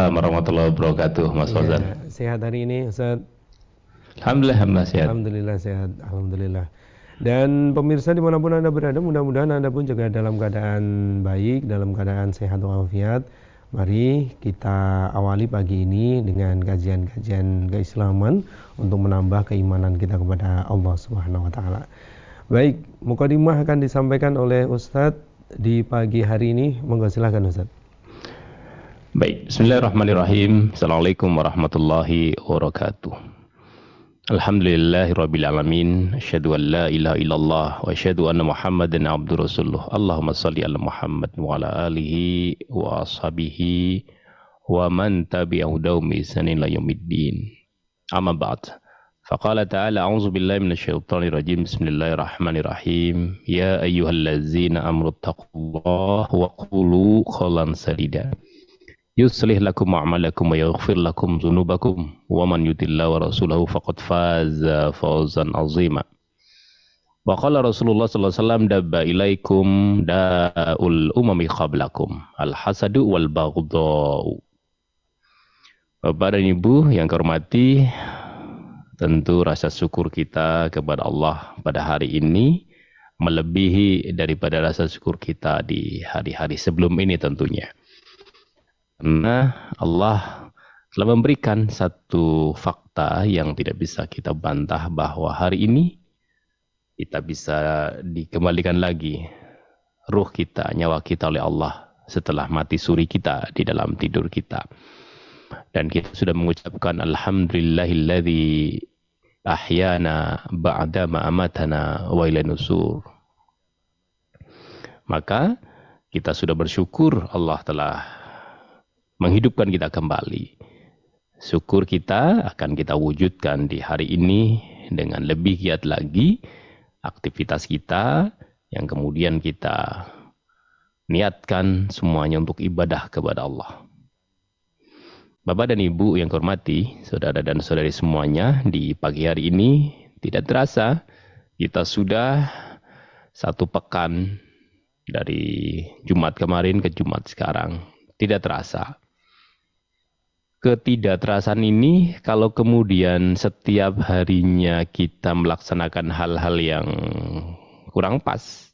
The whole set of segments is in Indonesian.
Waalaikumsalam warahmatullahi wabarakatuh, Mas Fauzan. Ya, sehat hari ini, Ustaz? Alhamdulillah, Alhamdulillah sehat. Alhamdulillah sehat, Alhamdulillah. Dan pemirsa di mana pun Anda berada, mudah-mudahan Anda pun juga dalam keadaan baik, dalam keadaan sehat walafiat. Mari kita awali pagi ini dengan kajian-kajian keislaman untuk menambah keimanan kita kepada Allah Subhanahu wa taala. Baik, mukadimah akan disampaikan oleh Ustadz di pagi hari ini. Monggo silakan Ustadz. Baik, bismillahirrahmanirrahim. Assalamualaikum warahmatullahi wabarakatuh. Alhamdulillahi Rabbil Alamin. Asyadu an la ilaha illallah Wa asyadu anna Muhammadan abdu rasulullah Allahumma salli ala Muhammad Wa ala alihi wa ashabihi Wa man tabi'ahu dawmi sanin la yumiddin Amma ba'd. Faqala ta'ala A'udzu billahi minasyaitonir rajim. Bismillahirrahmanirrahim. Ya ayyuhallazina amru taqullah Wa yuslih lakum a'malakum wa yaghfir lakum dhunubakum wa man yutillahi wa rasulahu faqad faza fawzan azima. Wa qala Rasulullah sallallahu alaihi wasallam dabba ilaikum da'ul umami qablakum al hasadu wal baghdha'u. Bapak dan Ibu yang kehormati, tentu rasa syukur kita kepada Allah pada hari ini melebihi daripada rasa syukur kita di hari-hari sebelum ini tentunya. Karena Allah telah memberikan satu fakta yang tidak bisa kita bantah bahwa hari ini kita bisa dikembalikan lagi ruh kita, nyawa kita oleh Allah setelah mati suri kita di dalam tidur kita. Dan kita sudah mengucapkan Alhamdulillahilladzi ahyana ba'da ma'amatana wa nusur. Maka kita sudah bersyukur Allah telah menghidupkan kita kembali. Syukur kita akan kita wujudkan di hari ini dengan lebih giat lagi aktivitas kita yang kemudian kita niatkan semuanya untuk ibadah kepada Allah. Bapak dan Ibu yang hormati, saudara dan saudari semuanya, di pagi hari ini tidak terasa kita sudah satu pekan dari Jumat kemarin ke Jumat sekarang. Tidak terasa ketidakterasan ini kalau kemudian setiap harinya kita melaksanakan hal-hal yang kurang pas,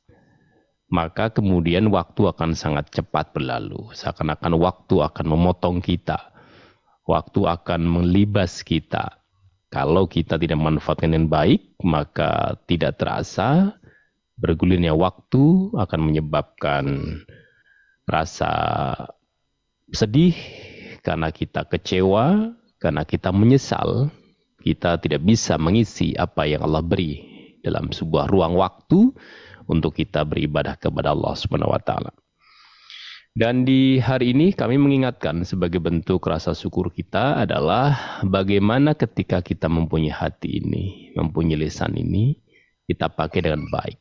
maka kemudian waktu akan sangat cepat berlalu. Seakan-akan waktu akan memotong kita. Waktu akan melibas kita. Kalau kita tidak memanfaatkan dengan baik, maka tidak terasa bergulirnya waktu akan menyebabkan rasa sedih, karena kita kecewa, karena kita menyesal, kita tidak bisa mengisi apa yang Allah beri dalam sebuah ruang waktu untuk kita beribadah kepada Allah Subhanahu wa taala. Dan di hari ini kami mengingatkan sebagai bentuk rasa syukur kita adalah bagaimana ketika kita mempunyai hati ini, mempunyai lisan ini, kita pakai dengan baik.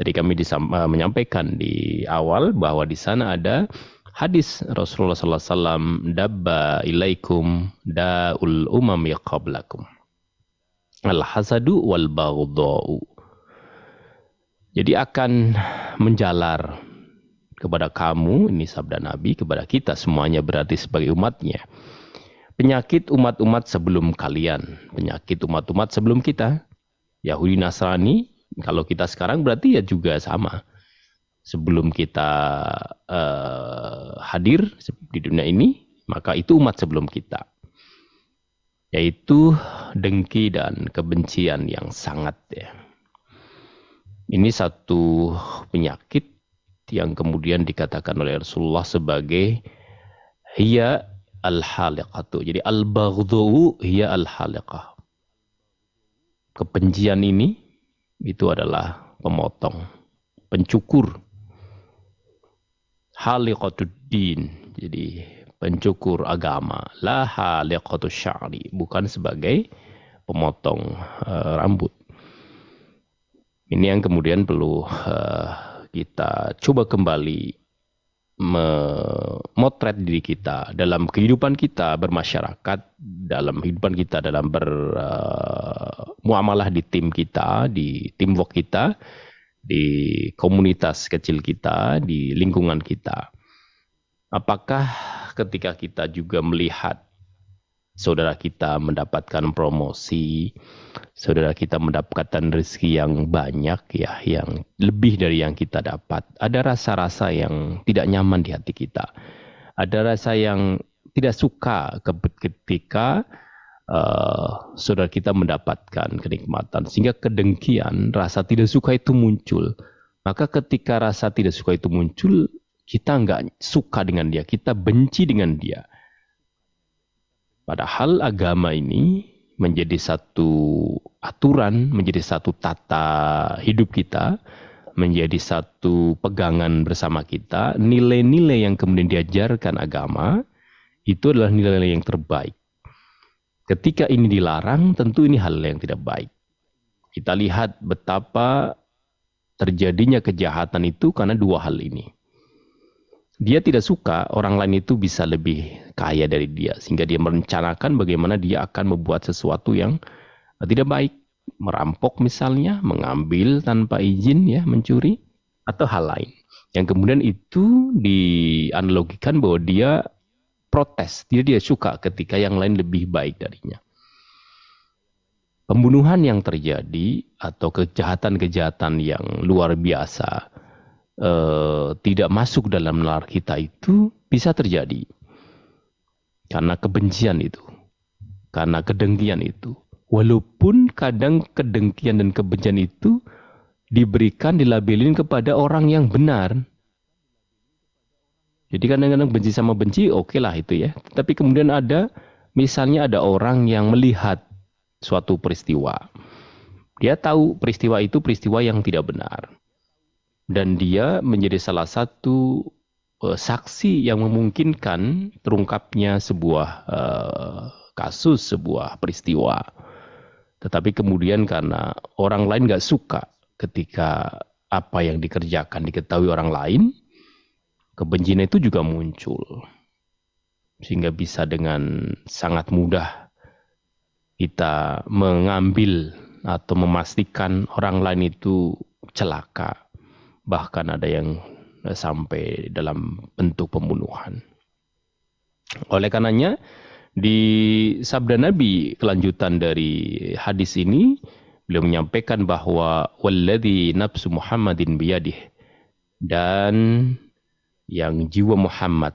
Jadi kami eh, menyampaikan di awal bahwa di sana ada hadis Rasulullah sallallahu alaihi wasallam dabba ilaikum daul umami qablakum. Al hasadu wal baghdau jadi akan menjalar kepada kamu ini sabda Nabi kepada kita semuanya berarti sebagai umatnya. Penyakit umat-umat sebelum kalian. Penyakit umat-umat sebelum kita. Yahudi Nasrani kalau kita sekarang berarti ya juga sama sebelum kita uh, hadir di dunia ini, maka itu umat sebelum kita. Yaitu dengki dan kebencian yang sangat ya. Ini satu penyakit yang kemudian dikatakan oleh Rasulullah sebagai hiya al-haliqatu. Jadi al-baghdhu hiya al-haliqah. Kebencian ini itu adalah pemotong, pencukur haliqatuddin. Jadi pencukur agama. La haliqatu sya'ri. Bukan sebagai pemotong uh, rambut. Ini yang kemudian perlu uh, kita coba kembali memotret diri kita dalam kehidupan kita bermasyarakat, dalam kehidupan kita dalam bermuamalah uh, di tim kita, di teamwork kita, di komunitas kecil kita, di lingkungan kita. Apakah ketika kita juga melihat saudara kita mendapatkan promosi, saudara kita mendapatkan rezeki yang banyak ya, yang lebih dari yang kita dapat. Ada rasa-rasa yang tidak nyaman di hati kita. Ada rasa yang tidak suka ketika uh, saudara kita mendapatkan kenikmatan. Sehingga kedengkian, rasa tidak suka itu muncul. Maka ketika rasa tidak suka itu muncul, kita nggak suka dengan dia, kita benci dengan dia. Padahal agama ini menjadi satu aturan, menjadi satu tata hidup kita, menjadi satu pegangan bersama kita. Nilai-nilai yang kemudian diajarkan agama itu adalah nilai-nilai yang terbaik. Ketika ini dilarang, tentu ini hal yang tidak baik. Kita lihat betapa terjadinya kejahatan itu karena dua hal ini. Dia tidak suka orang lain itu bisa lebih kaya dari dia sehingga dia merencanakan bagaimana dia akan membuat sesuatu yang tidak baik. Merampok misalnya mengambil tanpa izin ya mencuri atau hal lain. Yang kemudian itu dianalogikan bahwa dia protes dia dia suka ketika yang lain lebih baik darinya pembunuhan yang terjadi atau kejahatan-kejahatan yang luar biasa Eh, tidak masuk dalam nalar kita itu bisa terjadi karena kebencian itu, karena kedengkian itu. Walaupun kadang kedengkian dan kebencian itu diberikan dilabelin kepada orang yang benar. Jadi kadang-kadang benci sama benci oke okay lah itu ya. Tapi kemudian ada misalnya ada orang yang melihat suatu peristiwa. Dia tahu peristiwa itu peristiwa yang tidak benar dan dia menjadi salah satu uh, saksi yang memungkinkan terungkapnya sebuah uh, kasus, sebuah peristiwa. Tetapi kemudian karena orang lain gak suka ketika apa yang dikerjakan diketahui orang lain, kebencian itu juga muncul. Sehingga bisa dengan sangat mudah kita mengambil atau memastikan orang lain itu celaka bahkan ada yang sampai dalam bentuk pembunuhan. Oleh karenanya di sabda Nabi kelanjutan dari hadis ini beliau menyampaikan bahwa walladzi nafsu Muhammadin biyadih dan yang jiwa Muhammad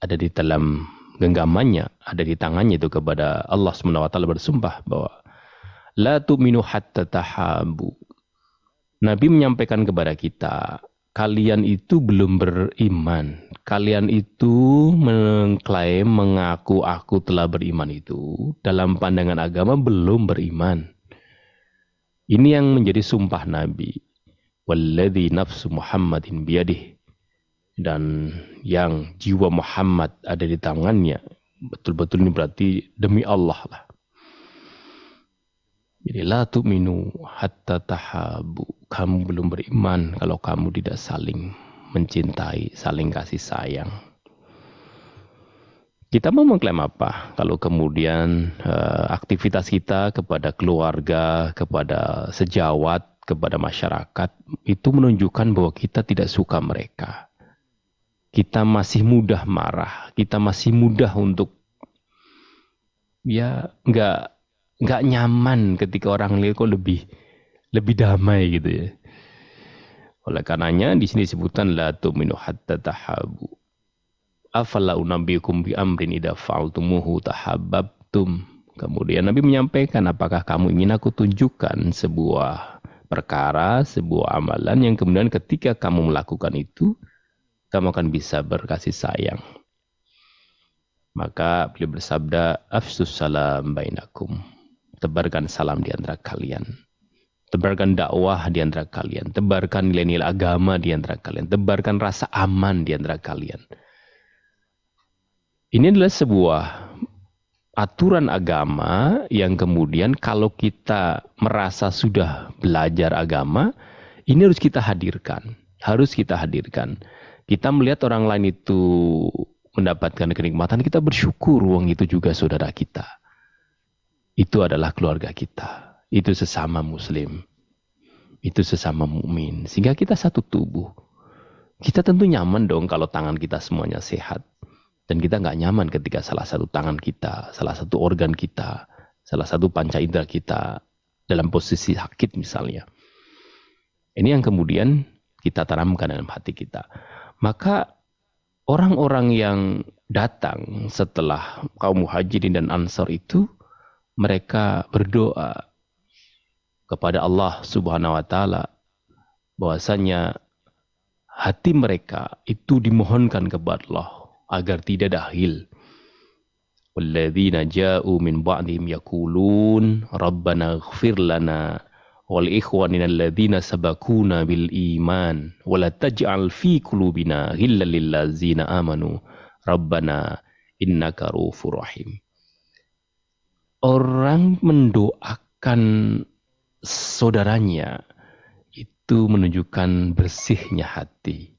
ada di dalam genggamannya, ada di tangannya itu kepada Allah SWT bersumpah bahwa la tu'minu hatta tahabu Nabi menyampaikan kepada kita, kalian itu belum beriman. Kalian itu mengklaim, mengaku aku telah beriman itu. Dalam pandangan agama belum beriman. Ini yang menjadi sumpah Nabi. Walladhi nafsu Muhammadin biyadih. Dan yang jiwa Muhammad ada di tangannya. Betul-betul ini berarti demi Allah lah. Jadi la tu'minu hatta tahabu. Kamu belum beriman kalau kamu tidak saling mencintai, saling kasih sayang. Kita mau mengklaim apa kalau kemudian uh, aktivitas kita kepada keluarga, kepada sejawat, kepada masyarakat itu menunjukkan bahwa kita tidak suka mereka. Kita masih mudah marah, kita masih mudah untuk ya nggak nggak nyaman ketika orang lihat kok lebih lebih damai gitu ya. Oleh karenanya di sini sebutan la tu'minu hatta tahabu. Afala unabbiukum bi amrin idza fa'altumuhu tahabbtum. Kemudian Nabi menyampaikan apakah kamu ingin aku tunjukkan sebuah perkara, sebuah amalan yang kemudian ketika kamu melakukan itu kamu akan bisa berkasih sayang. Maka beliau bersabda, afsus salam bainakum tebarkan salam di antara kalian. Tebarkan dakwah di antara kalian. Tebarkan nilai-nilai agama di antara kalian. Tebarkan rasa aman di antara kalian. Ini adalah sebuah aturan agama yang kemudian kalau kita merasa sudah belajar agama, ini harus kita hadirkan. Harus kita hadirkan. Kita melihat orang lain itu mendapatkan kenikmatan, kita bersyukur uang itu juga saudara kita itu adalah keluarga kita. Itu sesama muslim. Itu sesama mukmin. Sehingga kita satu tubuh. Kita tentu nyaman dong kalau tangan kita semuanya sehat. Dan kita nggak nyaman ketika salah satu tangan kita, salah satu organ kita, salah satu panca indera kita dalam posisi sakit misalnya. Ini yang kemudian kita tanamkan dalam hati kita. Maka orang-orang yang datang setelah kaum muhajirin dan ansar itu mereka berdoa kepada Allah Subhanahu wa taala bahwasanya hati mereka itu dimohonkan kepada Allah agar tidak dahil. Walladzina ja'u min ba'dihim yaqulun rabbana ighfir lana wal ikhwanina alladzina sabakuna bil iman wa la taj'al fi qulubina ghillan lil ladzina amanu rabbana innaka rufur rahim. Orang mendoakan saudaranya itu menunjukkan bersihnya hati.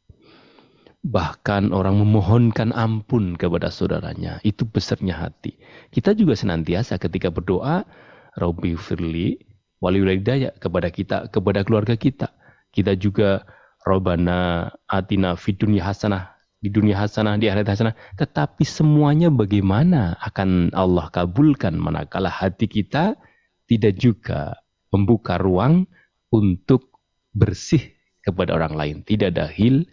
Bahkan orang memohonkan ampun kepada saudaranya, itu besarnya hati. Kita juga senantiasa ketika berdoa, Rabbi firli waliyulidaya kepada kita, kepada keluarga kita. Kita juga Robana atina fid dunya hasanah, di dunia hasanah, di akhirat hasanah. Tetapi semuanya bagaimana akan Allah kabulkan manakala hati kita tidak juga membuka ruang untuk bersih kepada orang lain. Tidak ada hil,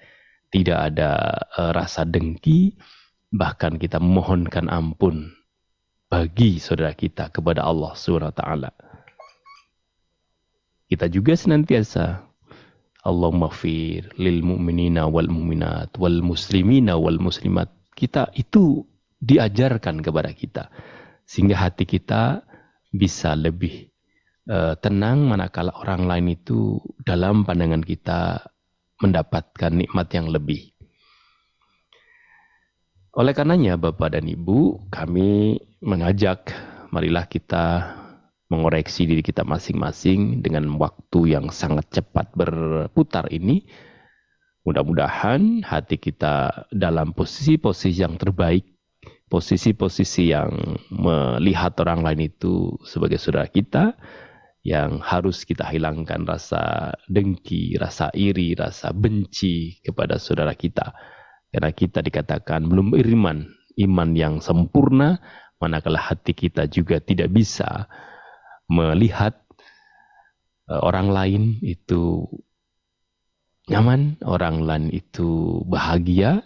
tidak ada uh, rasa dengki, bahkan kita memohonkan ampun bagi saudara kita kepada Allah Subhanahu taala. Kita juga senantiasa Allahumma fir lil mu'minina wal mu'minat wal muslimina wal muslimat. Kita itu diajarkan kepada kita sehingga hati kita bisa lebih uh, tenang manakala orang lain itu dalam pandangan kita mendapatkan nikmat yang lebih. Oleh karenanya Bapak dan Ibu, kami mengajak marilah kita mengoreksi diri kita masing-masing dengan waktu yang sangat cepat berputar ini. Mudah-mudahan hati kita dalam posisi-posisi yang terbaik, posisi-posisi yang melihat orang lain itu sebagai saudara kita, yang harus kita hilangkan rasa dengki, rasa iri, rasa benci kepada saudara kita. Karena kita dikatakan belum beriman, iman yang sempurna, manakala hati kita juga tidak bisa melihat uh, orang lain itu nyaman, orang lain itu bahagia,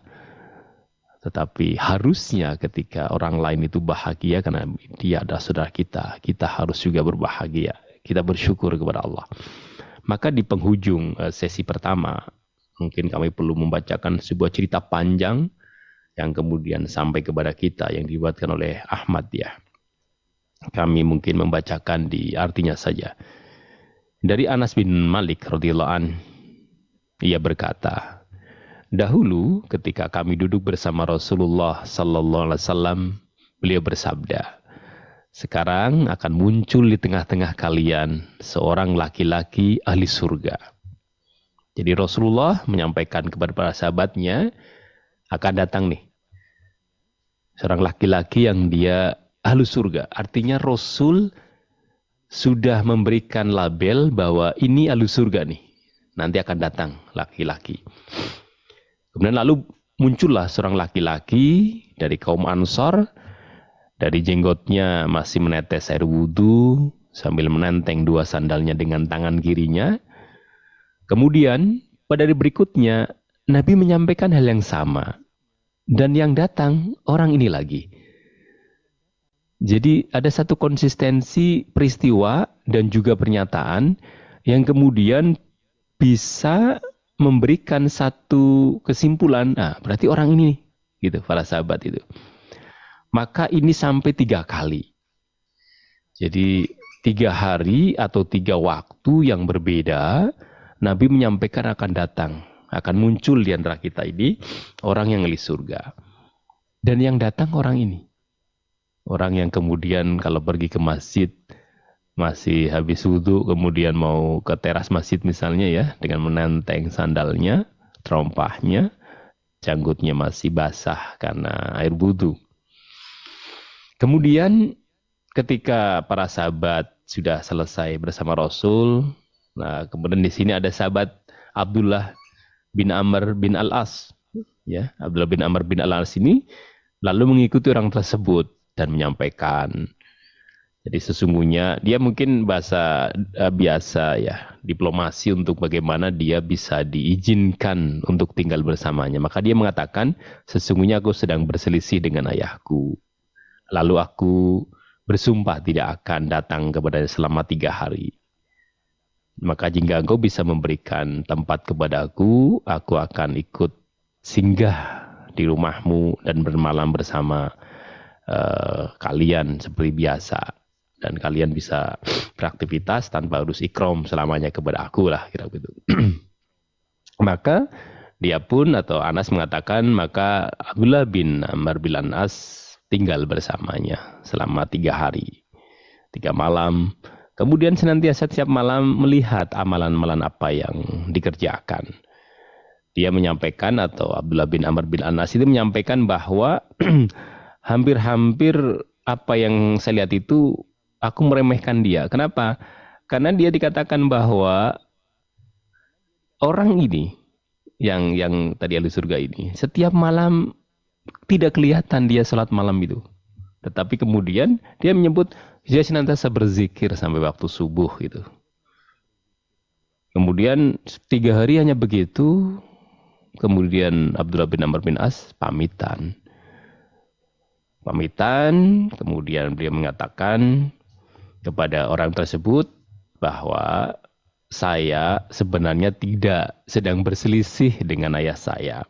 tetapi harusnya ketika orang lain itu bahagia karena dia adalah saudara kita, kita harus juga berbahagia kita bersyukur kepada Allah. Maka di penghujung uh, sesi pertama, mungkin kami perlu membacakan sebuah cerita panjang yang kemudian sampai kepada kita yang dibuatkan oleh Ahmad ya. Kami mungkin membacakan di artinya saja. Dari Anas bin Malik radhiyallahu an, ia berkata, Dahulu ketika kami duduk bersama Rasulullah sallallahu alaihi wasallam, beliau bersabda, sekarang akan muncul di tengah-tengah kalian seorang laki-laki ahli surga. Jadi Rasulullah menyampaikan kepada para sahabatnya akan datang nih seorang laki-laki yang dia ahli surga. Artinya Rasul sudah memberikan label bahwa ini ahli surga nih. Nanti akan datang laki-laki. Kemudian lalu muncullah seorang laki-laki dari kaum Ansor dari jenggotnya masih menetes air wudhu sambil menenteng dua sandalnya dengan tangan kirinya. Kemudian pada hari berikutnya Nabi menyampaikan hal yang sama. Dan yang datang orang ini lagi. Jadi ada satu konsistensi peristiwa dan juga pernyataan yang kemudian bisa memberikan satu kesimpulan. Nah, berarti orang ini gitu, para sahabat itu maka ini sampai tiga kali. Jadi tiga hari atau tiga waktu yang berbeda, Nabi menyampaikan akan datang, akan muncul di antara kita ini orang yang ngelis surga. Dan yang datang orang ini. Orang yang kemudian kalau pergi ke masjid, masih habis wudhu, kemudian mau ke teras masjid misalnya ya, dengan menenteng sandalnya, terompahnya, janggutnya masih basah karena air wudhu. Kemudian ketika para sahabat sudah selesai bersama Rasul, nah kemudian di sini ada sahabat Abdullah bin Amr bin Al-As, ya Abdullah bin Amr bin Al-As ini lalu mengikuti orang tersebut dan menyampaikan. Jadi sesungguhnya dia mungkin bahasa uh, biasa ya, diplomasi untuk bagaimana dia bisa diizinkan untuk tinggal bersamanya. Maka dia mengatakan, sesungguhnya aku sedang berselisih dengan ayahku. Lalu aku bersumpah tidak akan datang kepada selama tiga hari. Maka jika engkau bisa memberikan tempat kepadaku, aku akan ikut singgah di rumahmu dan bermalam bersama uh, kalian seperti biasa dan kalian bisa beraktivitas tanpa harus ikrom selamanya kepada aku lah kira begitu. maka dia pun atau Anas mengatakan maka Abdullah bin Amr bin Anas tinggal bersamanya selama tiga hari, tiga malam. Kemudian senantiasa setiap malam melihat amalan-amalan apa yang dikerjakan. Dia menyampaikan atau Abdullah bin Amr bin Anas itu menyampaikan bahwa hampir-hampir apa yang saya lihat itu aku meremehkan dia. Kenapa? Karena dia dikatakan bahwa orang ini yang yang tadi ahli surga ini setiap malam tidak kelihatan dia sholat malam itu. Tetapi kemudian dia menyebut dia senantiasa berzikir sampai waktu subuh itu. Kemudian tiga hari hanya begitu. Kemudian Abdullah bin Amr bin As pamitan. Pamitan, kemudian beliau mengatakan, kepada orang tersebut bahwa saya sebenarnya tidak sedang berselisih dengan ayah saya.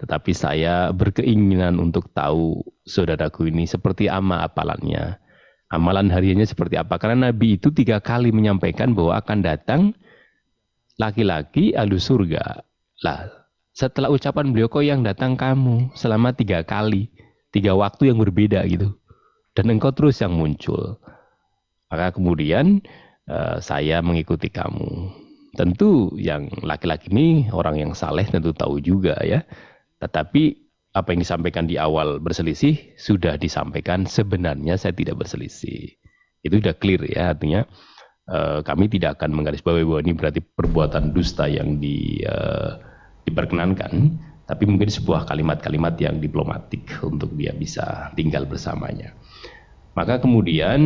Tetapi saya berkeinginan untuk tahu saudaraku ini seperti ama apalannya. Amalan hariannya seperti apa. Karena Nabi itu tiga kali menyampaikan bahwa akan datang laki-laki ahlu surga. Lah, setelah ucapan beliau kok yang datang kamu selama tiga kali. Tiga waktu yang berbeda gitu. Dan engkau terus yang muncul. Maka kemudian uh, saya mengikuti kamu. Tentu yang laki-laki ini orang yang saleh tentu tahu juga ya. Tetapi apa yang disampaikan di awal berselisih sudah disampaikan sebenarnya saya tidak berselisih. Itu sudah clear ya artinya uh, kami tidak akan menggarisbawahi bahwa ini berarti perbuatan dusta yang di, uh, diperkenankan, tapi mungkin sebuah kalimat-kalimat yang diplomatik untuk dia bisa tinggal bersamanya. Maka kemudian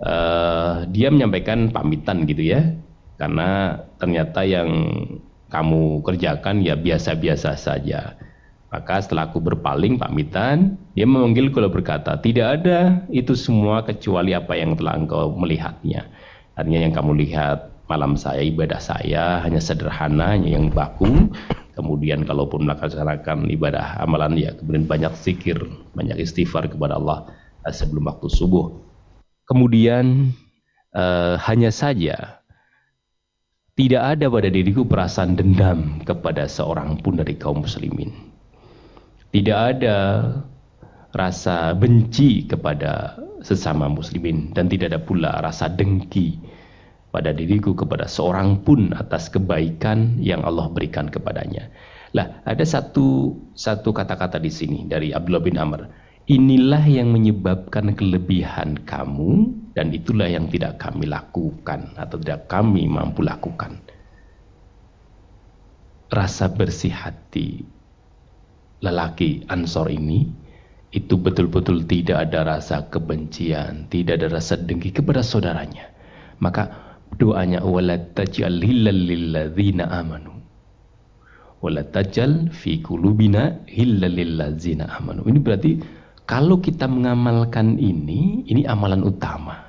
uh, dia menyampaikan pamitan gitu ya. Karena ternyata yang kamu kerjakan ya biasa-biasa saja. Maka setelah aku berpaling pamitan dia memanggil kalau berkata tidak ada itu semua kecuali apa yang telah engkau melihatnya. Artinya yang kamu lihat malam saya ibadah saya hanya sederhana hanya yang baku kemudian kalaupun melaksanakan ibadah amalan ya kemudian banyak zikir banyak istighfar kepada Allah eh, sebelum waktu subuh kemudian uh, hanya saja tidak ada pada diriku perasaan dendam kepada seorang pun dari kaum muslimin. Tidak ada rasa benci kepada sesama muslimin dan tidak ada pula rasa dengki pada diriku kepada seorang pun atas kebaikan yang Allah berikan kepadanya. Lah, ada satu satu kata-kata di sini dari Abdullah bin Amr Inilah yang menyebabkan kelebihan kamu dan itulah yang tidak kami lakukan atau tidak kami mampu lakukan. Rasa bersih hati lelaki Ansor ini itu betul-betul tidak ada rasa kebencian, tidak ada rasa dengki kepada saudaranya. Maka doanya wala tajal lilladzina amanu. Wala tajal fi qulubina lilladzina amanu. Ini berarti kalau kita mengamalkan ini, ini amalan utama.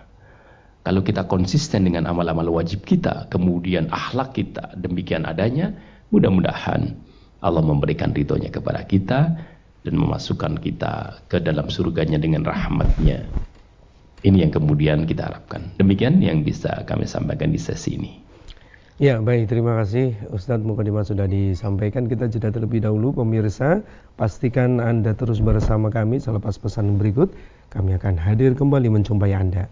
Kalau kita konsisten dengan amal-amal wajib kita, kemudian akhlak kita demikian adanya, mudah-mudahan Allah memberikan ridhonya kepada kita dan memasukkan kita ke dalam surganya dengan rahmatnya. Ini yang kemudian kita harapkan. Demikian yang bisa kami sampaikan di sesi ini. Ya baik. Terima kasih Ustadz. Mukadimah sudah disampaikan. Kita jeda terlebih dahulu pemirsa. Pastikan Anda terus bersama kami selepas pesan berikut. Kami akan hadir kembali menjumpai Anda